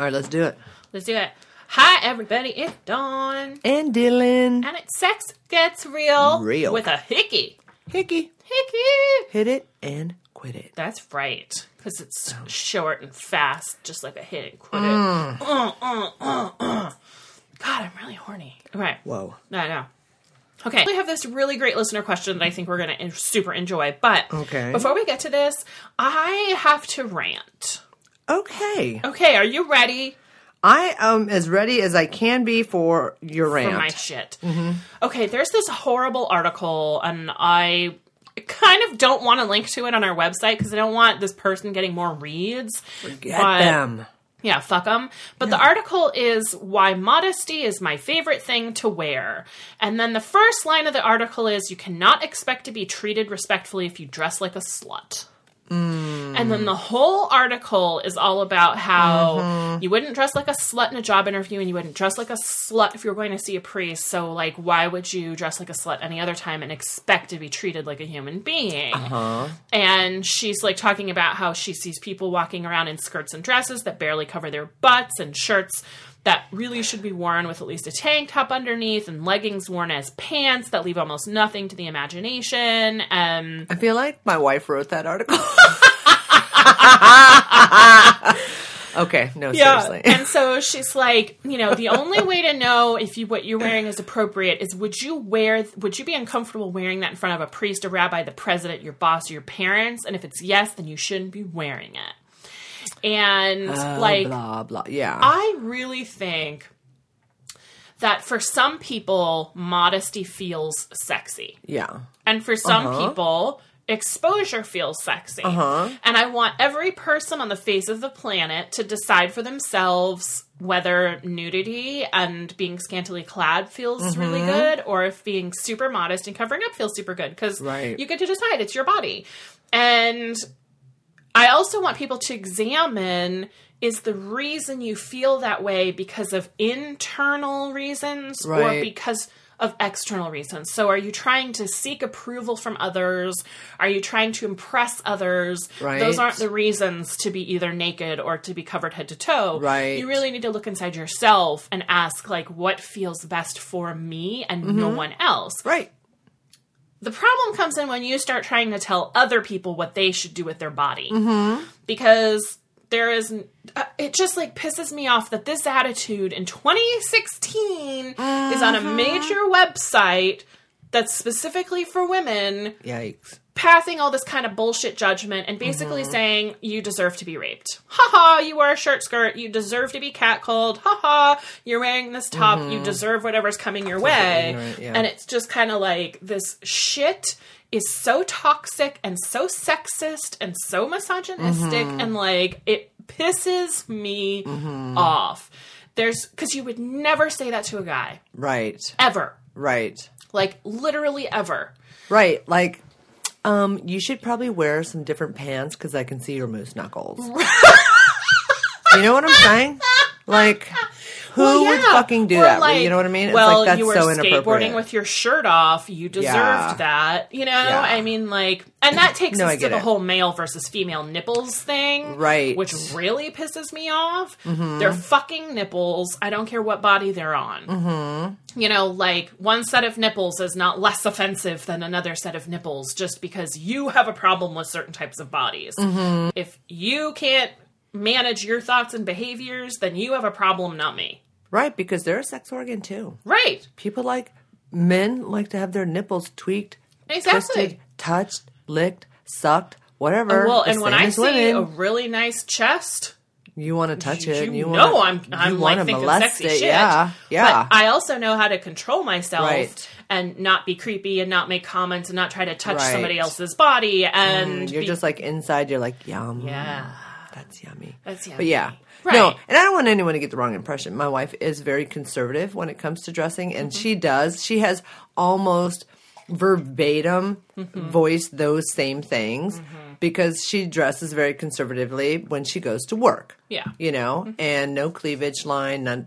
All right, let's do it. Let's do it. Hi, everybody. It's Dawn. And Dylan. And it's Sex Gets Real. Real. With a hickey. Hickey. Hickey. Hit it and quit it. That's right. Because it's short and fast, just like a hit and quit Mm. it. Uh, uh, uh, uh. God, I'm really horny. Okay. Whoa. No, no. Okay, we have this really great listener question that I think we're going to super enjoy. But Okay. before we get to this, I have to rant. Okay. Okay, are you ready I am as ready as I can be for your for rant. my shit? Okay, there's this horrible article, and I kind of don't want to link to it on our website because I don't want this person getting more reads. Get But- them. Yeah, fuck them. But the article is why modesty is my favorite thing to wear. And then the first line of the article is you cannot expect to be treated respectfully if you dress like a slut. Mm. And then the whole article is all about how mm-hmm. you wouldn't dress like a slut in a job interview and you wouldn't dress like a slut if you were going to see a priest. So, like, why would you dress like a slut any other time and expect to be treated like a human being? Uh-huh. And she's like talking about how she sees people walking around in skirts and dresses that barely cover their butts and shirts that really should be worn with at least a tank top underneath and leggings worn as pants that leave almost nothing to the imagination. Um, I feel like my wife wrote that article. okay, no, seriously. and so she's like, you know, the only way to know if you what you're wearing is appropriate is would you wear would you be uncomfortable wearing that in front of a priest, a rabbi, the president, your boss, or your parents? And if it's yes, then you shouldn't be wearing it. And like blah blah. Yeah. I really think that for some people modesty feels sexy. yeah. And for some Uh-huh. people, exposure feels sexy. Uh-huh. And I want every person on the face of the planet to decide for themselves whether nudity and being scantily clad feels Mm-hmm. really good or if being super modest and covering up feels super good because Right. you get to decide. It's your body. And I also want people to examine is the reason you feel that way because of internal reasons or because of external reasons. So are you trying to seek approval from others? Are you trying to impress others? Right. Those aren't the reasons to be either naked or to be covered head to toe. Right. You really need to look inside yourself and ask like what feels best for me and no Mm-hmm. one else Right. The problem comes in when you start trying to tell other people what they should do with their body Mm-hmm. because there is uh, it just like pisses me off that this attitude in 2016 is on a Mm-hmm. major website that's specifically for women Yikes. passing all this kind of bullshit judgment and basically Mm-hmm. saying you deserve to be raped. Haha, you wear a shirt skirt, you deserve to be catcalled. Haha, you're wearing this top, you deserve whatever's coming your way. Mm-hmm. yeah. And it's just kind of like this shit is so toxic and so sexist and so misogynistic Mm-hmm. and like it pisses me off. There's cuz you would never say that to a guy Right. ever. Right. Like literally ever. Right. Like, um, you should probably wear some different pants because I can see your moose knuckles. you know what I'm saying? Like, who Well, would fucking do Or that? like, you know what I mean? It's well, like that's you were so skateboarding with your shirt off. You deserved Yeah. that. You know, Yeah. I mean, like, and that takes No, us to the it. whole male versus female nipples thing, Right. Which really pisses me off. Mm-hmm. They're fucking nipples. I don't care what body they're on. Mm-hmm. You know, like one set of nipples is not less offensive than another set of nipples just because you have a problem with certain types of bodies. Mm-hmm. If you can't manage your thoughts and behaviors, then you have a problem, not me. right, because they're a sex organ too. Right. People like men like to have their nipples tweaked, Exactly. twisted, touched, licked, sucked, whatever. Well, and when I see women. a really nice chest, you want to touch you it. and you know wanna, I'm I'm you like thinking molest sexy it. shit. Yeah, yeah. But I also know how to control myself Right. and not be creepy and not make comments and not try to touch Right. somebody else's body and mm, You're be- just like inside. You're like yum. yeah. That's yummy. That's yummy. But yeah. Right. No, and I don't want anyone to get the wrong impression. My wife is very conservative when it comes to dressing, and Mm-hmm. she does. She has almost verbatim Mm-hmm. voiced those same things because she dresses very conservatively when she goes to work. Yeah. You know, Mm-hmm. and no cleavage line, none,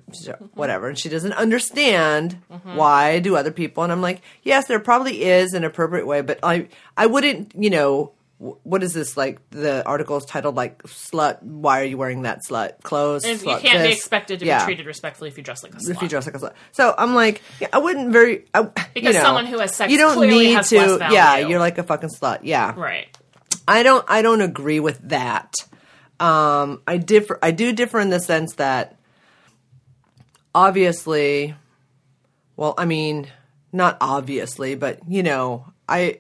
whatever. And she doesn't understand why do other people. And I'm like, yes, there probably is an appropriate way, but I, I wouldn't, you know, what is this like? The article is titled like "Slut." Why are you wearing that slut clothes? And you can't be expected to Yeah. be treated respectfully if you dress like a slut. if you dress like a slut. So I'm like, yeah, I wouldn't very I, Because you know, someone who has sex you don't clearly need has to. Yeah, you're like a fucking slut. Yeah, right. I don't. I don't agree with that. Um, I differ. I do differ in the sense that obviously, well, I mean, not obviously, but you know, I,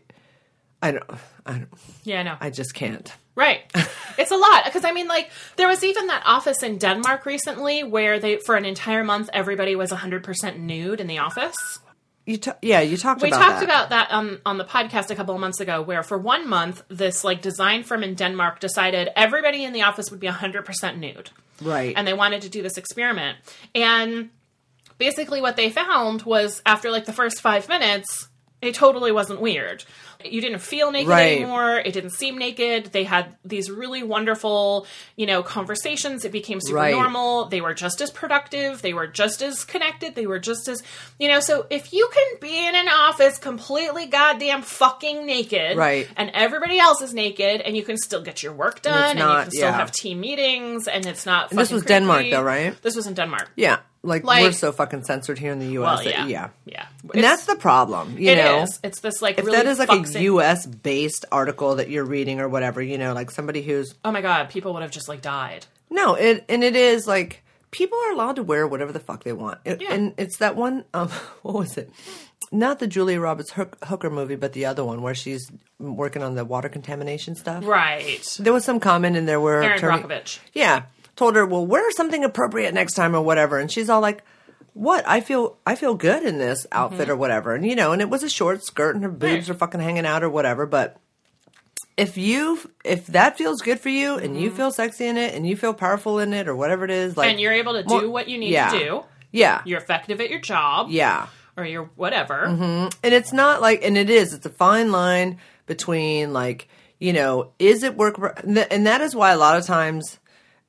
I don't. I don't. Yeah, I know. I just can't. Right. It's a lot because I mean like there was even that office in Denmark recently where they for an entire month everybody was 100% nude in the office. You ta- yeah, you talked We about talked that. about that um, on the podcast a couple of months ago where for one month this like design firm in Denmark decided everybody in the office would be 100% nude. right. and they wanted to do this experiment. And basically, what they found was after like the first five minutes, it totally wasn't weird. You didn't feel naked Right. anymore. It didn't seem naked. They had these really wonderful, you know, conversations. It became super Right. normal. They were just as productive. They were just as connected. They were just as, you know, so if you can be in an office completely goddamn fucking naked, Right. and everybody else is naked, and you can still get your work done, and, you can still yeah. have team meetings, and it's not. And this was Denmark, though, right? This was in Denmark. yeah, like, Like- we're so fucking censored here in the U.S. Well, that- yeah, yeah. yeah. And that's the problem, you It know. is. It's this like If really that is like fucks a in- U.S. based article that you're reading or whatever, you know, like somebody who's Oh my god, people would have just like died. no, it and it is like people are allowed to wear whatever the fuck they want, It- Yeah. and it's that one. Um, what was it? Not the Julia Roberts Hook, Hooker movie, but the other one where she's working on the water contamination stuff. Right. There was some comment in there where Aaron attorney- Brockovich. yeah, told her, "Well, wear something appropriate next time or whatever," and she's all like. What I feel, I feel good in this outfit or whatever, and you know, and it was a short skirt, and her boobs Mm-hmm. Are fucking hanging out or whatever. But if you, if that feels good for you, and you feel sexy in it, and you feel powerful in it, or whatever it is, like, Mm-hmm. And you're able to do what you need yeah. to do. yeah, You're effective at your job. yeah, Or you're whatever. and it's not like and it is it's a fine line between like you know is it work and that is why a lot of times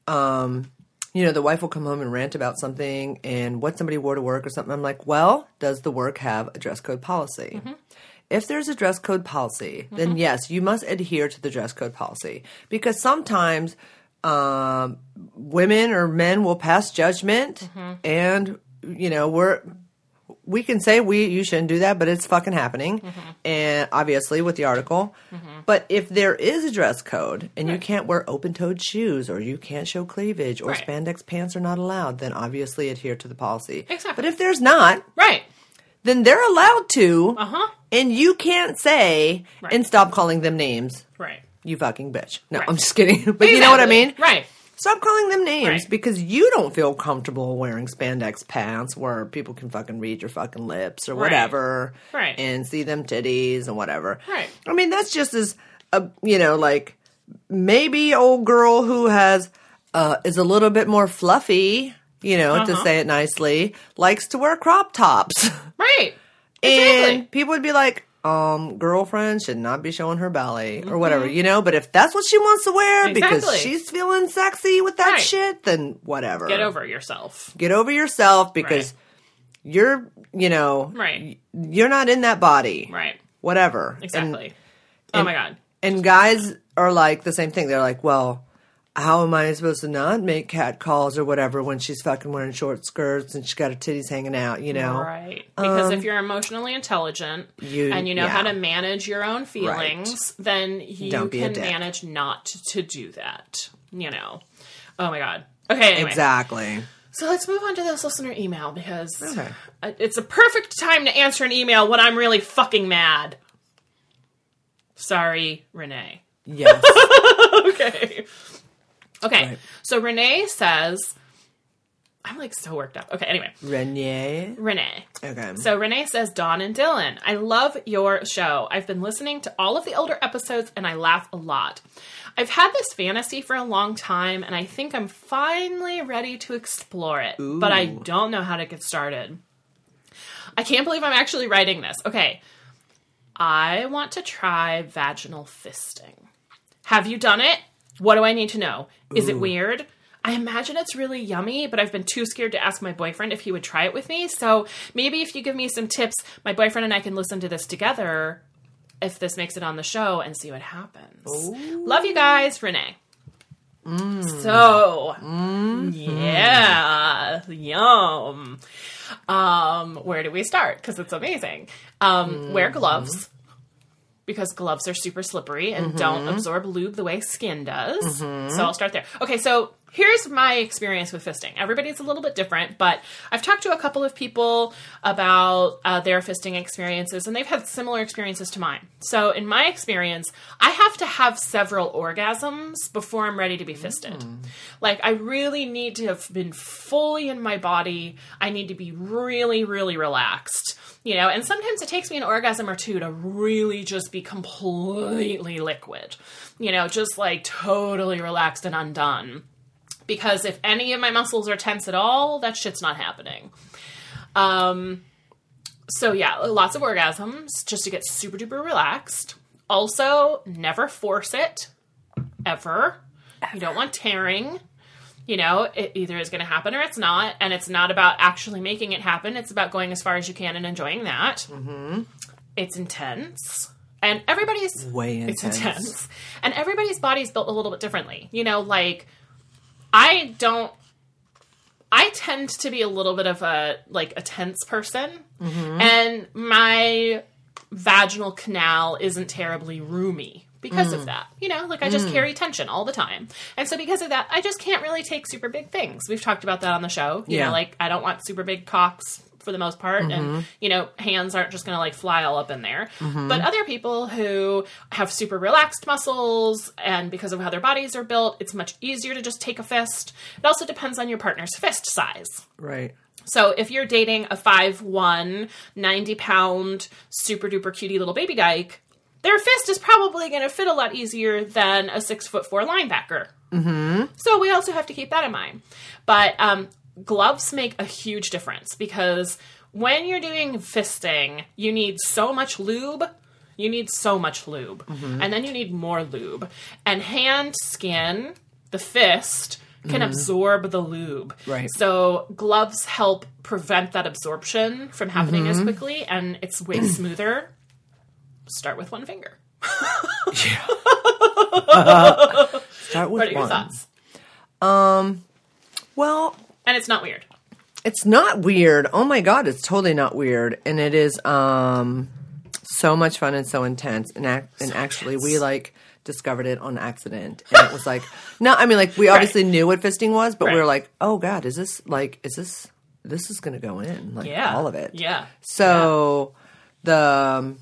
um you know the wife will come home and rant about something and what somebody wore to work or something. I'm like well does the work have a dress code policy? If there's a dress code policy then yes you must adhere to the dress code policy. Because sometimes um, women or men will pass judgment and you know we're we can say we you shouldn't do that, but it's fucking happening, and obviously with the article. But if there is a dress code and you can't wear open-toed shoes or you can't show cleavage or Right. spandex pants are not allowed, then obviously adhere to the policy. Exactly. But if there's not, Right. then they're allowed to, Uh huh. and you can't say Right. and stop calling them names. Right. You fucking bitch. No, Right. I'm just kidding. But you know what I mean? Right. Stop calling them names Right. because you don't feel comfortable wearing spandex pants where people can fucking read your fucking lips or whatever, Right. And see them titties and whatever, Right. I mean, that's just as a you know, like maybe old girl who has uh, is a little bit more fluffy, you know, to Uh-huh. say it nicely, likes to wear crop tops, Right. and Exactly. people would be like. Um, girlfriend should not be showing her belly or whatever, you know. But if that's what she wants to wear because Mm-hmm. She's feeling sexy with that Right. shit, then whatever. Get over yourself. Get over yourself because Right. you're, you know, Right. you're not in that body. Right. Whatever. Exactly. oh my god. And, and guys are like the same thing. They're like, well, how am I supposed to not make cat calls or whatever when she's fucking wearing short skirts and she's got her titties hanging out, you know? Right. Because if you're emotionally intelligent Um, you- and you know how to manage your own feelings, then you can manage not to do that. You know. Oh my god. Okay, anyway. Exactly. So let's move on to this listener email because Okay. it's a perfect time to answer an email when I'm really fucking mad. Sorry, Renee. Yes. okay. Okay. Right. So Renee says, I'm like so worked up. Okay, anyway. Renee. Renee. Okay. So Renee says, Dawn and Dylan, I love your show. I've been listening to all of the older episodes and I laugh a lot. I've had this fantasy for a long time and I think I'm finally ready to explore it, but I don't know how to get started. I can't believe I'm actually writing this. Okay. I want to try vaginal fisting. Have you done it? What do I need to know? Is it weird? I imagine it's really yummy, but I've been too scared to ask my boyfriend if he would try it with me. So maybe if you give me some tips, my boyfriend and I can listen to this together. if this makes it on the show and see what happens. Love you guys, Renee. So, yeah, yum. Um, where do we start? Because it's amazing. Um, Wear gloves because gloves are super slippery and don't mm-hmm. absorb lube the way skin does. So mm-hmm. I'll start there. Okay, so here's my experience with fisting. Everybody's a little bit different, but I've talked to a couple of people about uh, their fisting experiences, and they've had similar experiences to mine. So in my experience, I have to have several orgasms before I'm ready to be fisted. Like I really need to have been fully in my body. I need to be really, really relaxed you know and sometimes it takes me an orgasm or two to really just be completely liquid you know just like totally relaxed and undone because if any of my muscles are tense at all that shit's not happening um so yeah lots of orgasms just to get super duper relaxed also never force it ever you don't want tearing you know, it either is going to happen or it's not. And it's not about actually making it happen. It's about going as far as you can and enjoying that. Mm-hmm. It's intense. And everybody's Way it's intense. intense. And everybody's body's built a little bit differently. You know, like I don't I tend to be a little bit of a like a tense person. And my vaginal canal isn't terribly roomy because Mm. of that. You know, like I just carry tension all the time. And so because of that, I just can't really take super big things. We've talked about that on the show. You Yeah. know, like I don't want super big cocks for the most part Mm-hmm. and you know hands aren't just going to like fly all up in there Mm-hmm. but other people who have super relaxed muscles and because of how their bodies are built it's much easier to just take a fist it also depends on your partner's fist size Right. so if you're dating a 5'1, 90 pound, super duper cutie little baby dyke, their fist is probably going to fit a lot easier than a six foot four linebacker. Mm-hmm. So we also have to keep that in mind. But um, gloves make a huge difference because when you're doing fisting, you need so much lube. You need so much lube. Mm-hmm. And then you need more lube. And hand skin, the fist, can mm-hmm. absorb the lube. Right. So gloves help prevent that absorption from happening as mm-hmm. quickly and it's way smoother. Start with one finger. Yeah. Uh, start with What are your one. thoughts? Um, well, And it's not weird. it's not weird. Oh my god, it's totally not weird, and it is um so much fun and so intense. And ac- and actually, we like discovered it on accident, and it was like no, I mean like we obviously knew what fisting was, but we Right. were like, oh god, is this like is this this is gonna go in like Yeah. all of it? Yeah. So the um,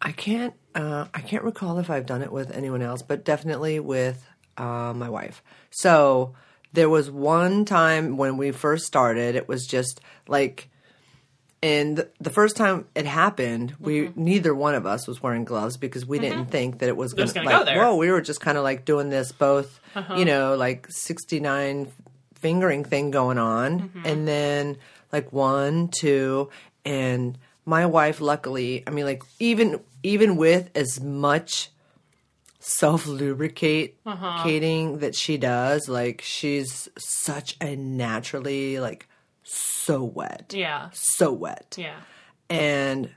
I can't uh, I can't recall if I've done it with anyone else, but definitely with uh, my wife. So there was one time when we first started, it was just like. And the- first time it happened, we Mm-hmm. neither one of us was wearing gloves because we didn't think that it was going to like, go there. Uh-huh. Whoa, we were just kind of like doing this both, you know, like sixty nine fingering thing going on, Mm-hmm. and then like one, two, and my wife, luckily, I mean, like even even with as much self lubricating Uh-huh. that she does, like she's such a naturally like so wet, Yeah. so wet, Yeah. and.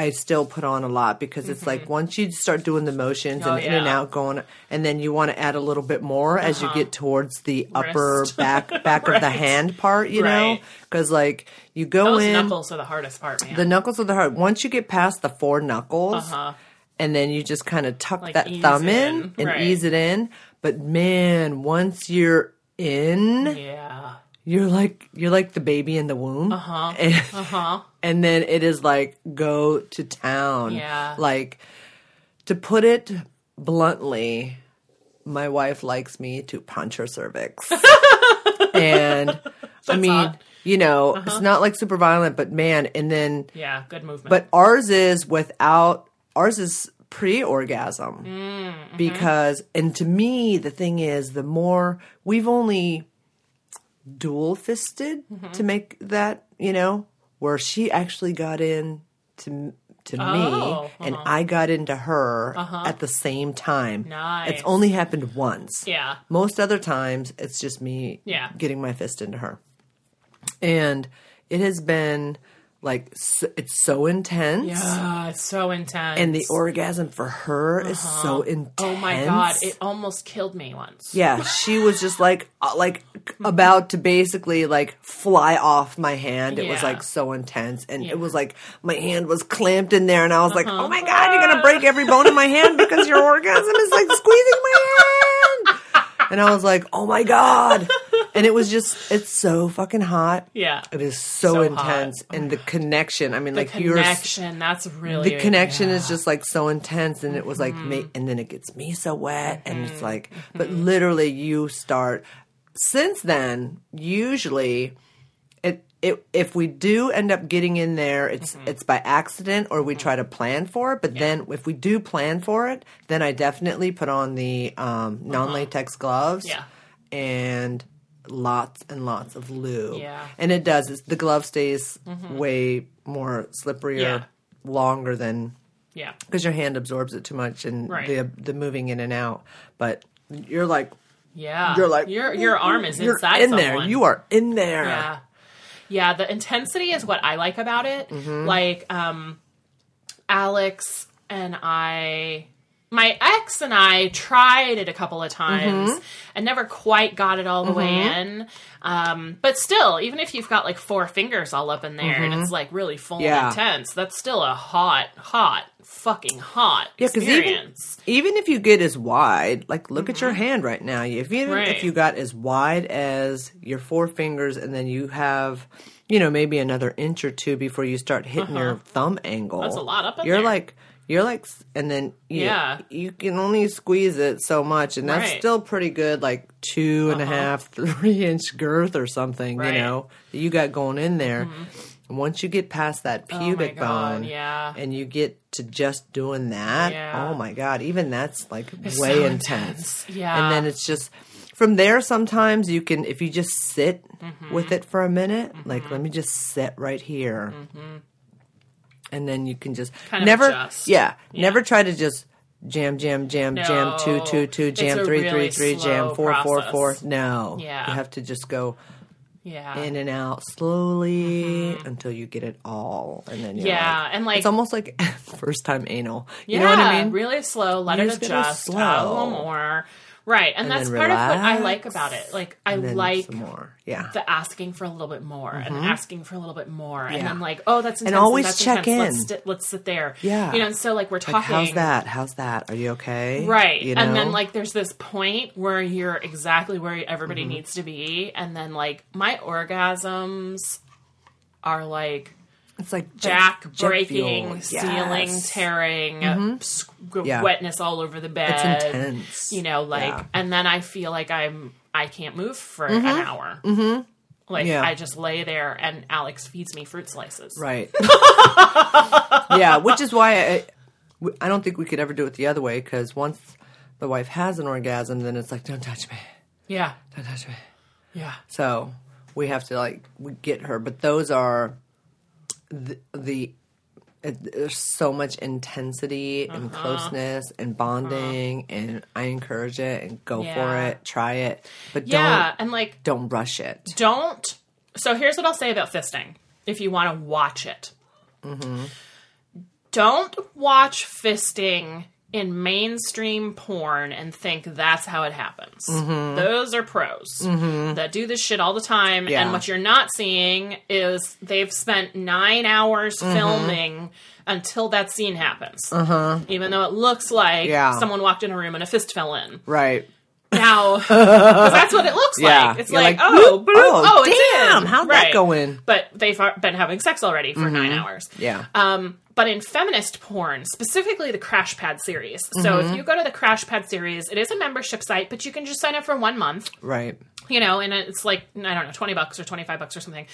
I still put on a lot because it's like once you start doing the motions Mm-hmm. Oh, and in and out going, and then you want to add a little bit more as you get towards the upper Wrist. back back of the hand part, you know, because like you go Those in, knuckles are the hardest part, man. the knuckles are the hard. Once you get past the four knuckles, Uh-huh. And then you just kind of tuck Like, that thumb in, in. and Right. ease it in. But man, once you're in, yeah. you're like you're like the baby in the womb. Uh-huh. And, Uh-huh. and then it is like go to town. Yeah. Like to put it bluntly, my wife likes me to punch her cervix. and I mean. Uh-huh. you know, it's not like super violent, but man, and then Yeah. Good movement. but ours is without ours is pre-orgasm Mm-hmm. because and to me the thing is the more we've only dual fisted Mm-hmm. to make that you know where she actually got in to to Oh, me and I got into her at the same time. Uh-huh. Nice. It's only happened once. Yeah. Most other times it's just me Yeah. getting my fist into her. And it has been like it's so intense. Yeah, it's so intense. And the orgasm for her is so intense. oh my god, it almost killed me once. Yeah, she was just like uh, like about to basically like fly off my hand. It was like so intense, and Yeah. it was like my hand was clamped in there, and I was like, "Oh my god, you're gonna break every bone in my hand because your orgasm is like squeezing my hand." And I was like, "Oh my god!" And it was just it's so fucking hot. Yeah. It is so, So intense, hot. and the connection. I mean, The like you're connection, that's really the connection is just like so intense and it was like Mm-hmm. ma- and then it gets me so wet and it's like but literally you start since then usually it, it if we do end up getting in there it's Mm-hmm. it's by accident or we try to plan for it but then if we do plan for it then i definitely put on the um, non-latex gloves Uh-huh. Yeah. and lots and lots of lube Yeah. and it does it's, the glove stays way more slipperier Yeah. longer than yeah. because your hand absorbs it too much and Right. the the moving in and out. But you're like Yeah. you're like your your arm is you're inside in someone. there. You are in there. Yeah. Yeah, the intensity is what I like about it. Mm-hmm. Like um Alex and I my ex and I tried it a couple of times Mm-hmm. and never quite got it all the way in. Um, but still, even if you've got like four fingers all up in there and it's like really full Mm-hmm. Yeah. and intense, that's still a hot, hot, fucking hot Yeah, because even, experience. even if you get as wide, like look at your hand right now. If even Mm-hmm. Right. if you got as wide as your four fingers, and then you have, you know, maybe another inch or two before you start hitting your thumb angle. Uh-huh. That's a lot up in You're there. like. You're like, and then you, Yeah. you can only squeeze it so much, and that's Right. Uh-huh. still pretty good, like two and a half, three inch girth or something, Right. Mm-hmm. you know, that you got going in there. And once you get past that pubic Oh bone, yeah. and you get to just doing that, Yeah. oh my god, even that's like It's way so intense. intense. Yeah. And then it's just from there sometimes you can if you just sit Mm-hmm. with it for a minute, like let me just sit right here. And then you can just Mm-hmm. Kind of never adjust. yeah, never try to just jam jam jam jam two No. two two jam three three really three slow jam four four four. process. No. Yeah. You have to just go Yeah. in and out slowly until you get it all and then you're Mm-hmm. Yeah, like- and, like- it's almost like first time anal you yeah, know what i mean really slow. Let You it just adjust. slow. A little more. Right, and, And that's part of what I like about it. Like I like more yeah the asking for a little bit more and asking for a little bit more, and Yeah. then like, oh, that's intense, And always that's check intense. Let's, in. let's sit there. Yeah. you know. And so like we're like talking. how's that how's that are you okay Right. you And then like there's this point where you're exactly where everybody Mm-hmm. needs to be and then like my orgasms are like it's like back breaking, fuel. ceiling Yes. tearing, squ- Yeah. wetness all over the bed. it's intense You know, like, Yeah. and then I feel like I'm I can't move for an hour. Mm-hmm. Like Yeah. I just lay there and Alex feeds me fruit slices. right yeah which is why I, I don't think we could ever do it the other way because once the wife has an orgasm then it's like don't touch me Yeah. don't touch me Yeah. So we have to like we get her, but those are the, the it, there's so much intensity and Uh-huh. closeness and bonding, and I encourage it and go for it, try it, but Yeah, don't and like don't rush it. don't. So here's what I'll say about fisting. If you want to watch it, Mm-hmm. don't watch fisting in mainstream porn and think that's how it happens. Mm-hmm. Those are pros that do this shit all the time. Yeah. And what you're not seeing is they've spent nine hours Mm-hmm. filming until that scene happens. Uh-huh. Even though it looks like Yeah. someone walked in a room and a fist fell in. Right? Now, that's what it looks Yeah. like. It's like, like, oh, bloop, bloop, oh, oh, it's damn, how'd that go in? But they've been having sex already for nine hours. Yeah. Um, but in feminist porn, specifically the Crash Pad series. So Mm-hmm. if you go to the Crash Pad series, it is a membership site, but you can just sign up for one month right. You know, and it's like I don't know, twenty bucks or twenty five bucks or something.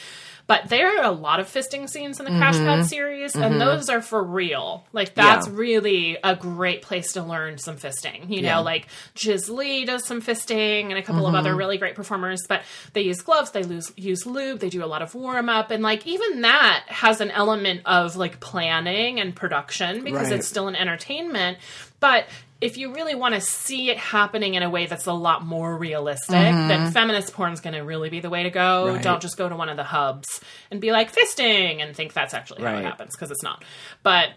But there are a lot of fisting scenes in the Crash Pad series, and those are for real. Like that's Mm-hmm. Yeah. really a great place to learn some fisting. You Yeah. know, like Jiz Lee does some fisting, and a couple of Mm-hmm. other really great performers. But they use gloves, they lose, use lube, they do a lot of warm up, and like even that has an element of like planning and production because Right. it's still an entertainment. But if you really want to see it happening in a way that's a lot more realistic, Mm-hmm. then feminist porn's going to really be the way to go. Right. Don't just go to one of the hubs and be like fisting and think that's actually how it happens because it's not. But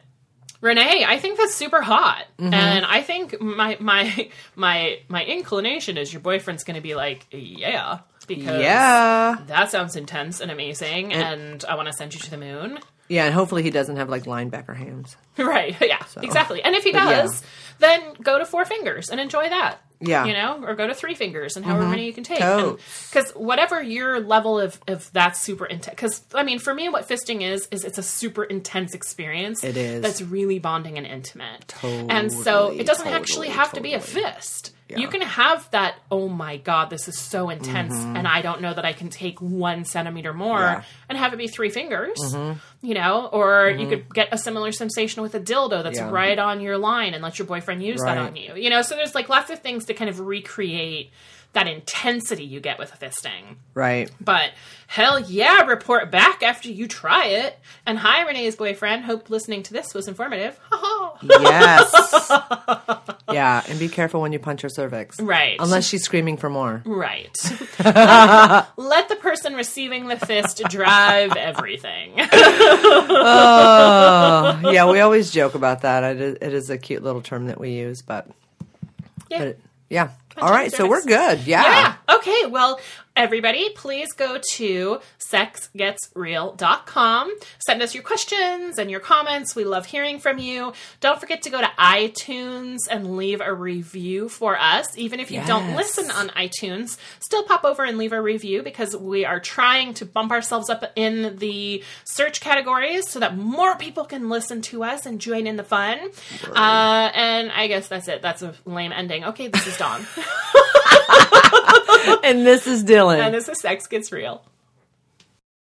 Renee, I think that's super hot, Mm-hmm. and I think my my my my inclination is your boyfriend's going to be like, yeah, because Yeah. that sounds intense and amazing, and I want to send you to the moon. Yeah, and hopefully he doesn't have like linebacker hands. Right. Yeah. Exactly. And if he But yeah. Then go to four fingers and enjoy that. Yeah. Mm-hmm. You know, or go to three fingers and however many you can take. Because whatever your level of, of that super intense, because I mean, for me, what fisting is, is it's a super intense experience. It is. That's really bonding and intimate. Totally. and so it doesn't actually totally, have to be a fist. You can have that, oh my God, this is so intense, Mm-hmm. and I don't know that I can take one centimeter more, Yeah. and have it be three fingers, Mm-hmm. you know? Or you could get a similar sensation with a dildo that's Yeah. right on your line and let your boyfriend use that on you, you know? So there's like lots of things to kind of recreate that intensity you get with a fisting. Right. But hell yeah, report back after you try it. And hi, Renee's boyfriend. Hope listening to this was informative. Yes. yeah, and be careful when you punch her cervix. right. Unless she's screaming for more. Right. let, um, let the person receiving the fist drive everything. Oh, yeah, we always joke about that. It is, it is a cute little term that we use, but, Yeah. but yeah. All right, so we're good. Yeah. Yeah. Okay. Well, everybody, please go to sexgetsreal.com. Send us your questions and your comments. We love hearing from you. Don't forget to go to iTunes and leave a review for us. Even if you don't listen on iTunes, still pop over and leave a review because we are trying to bump ourselves up in the search categories so that more people can listen to us and join in the fun. Uh, and I guess that's it. That's a lame ending. Okay, this is Dawn. And this is Dylan. and this is Sex Gets Real.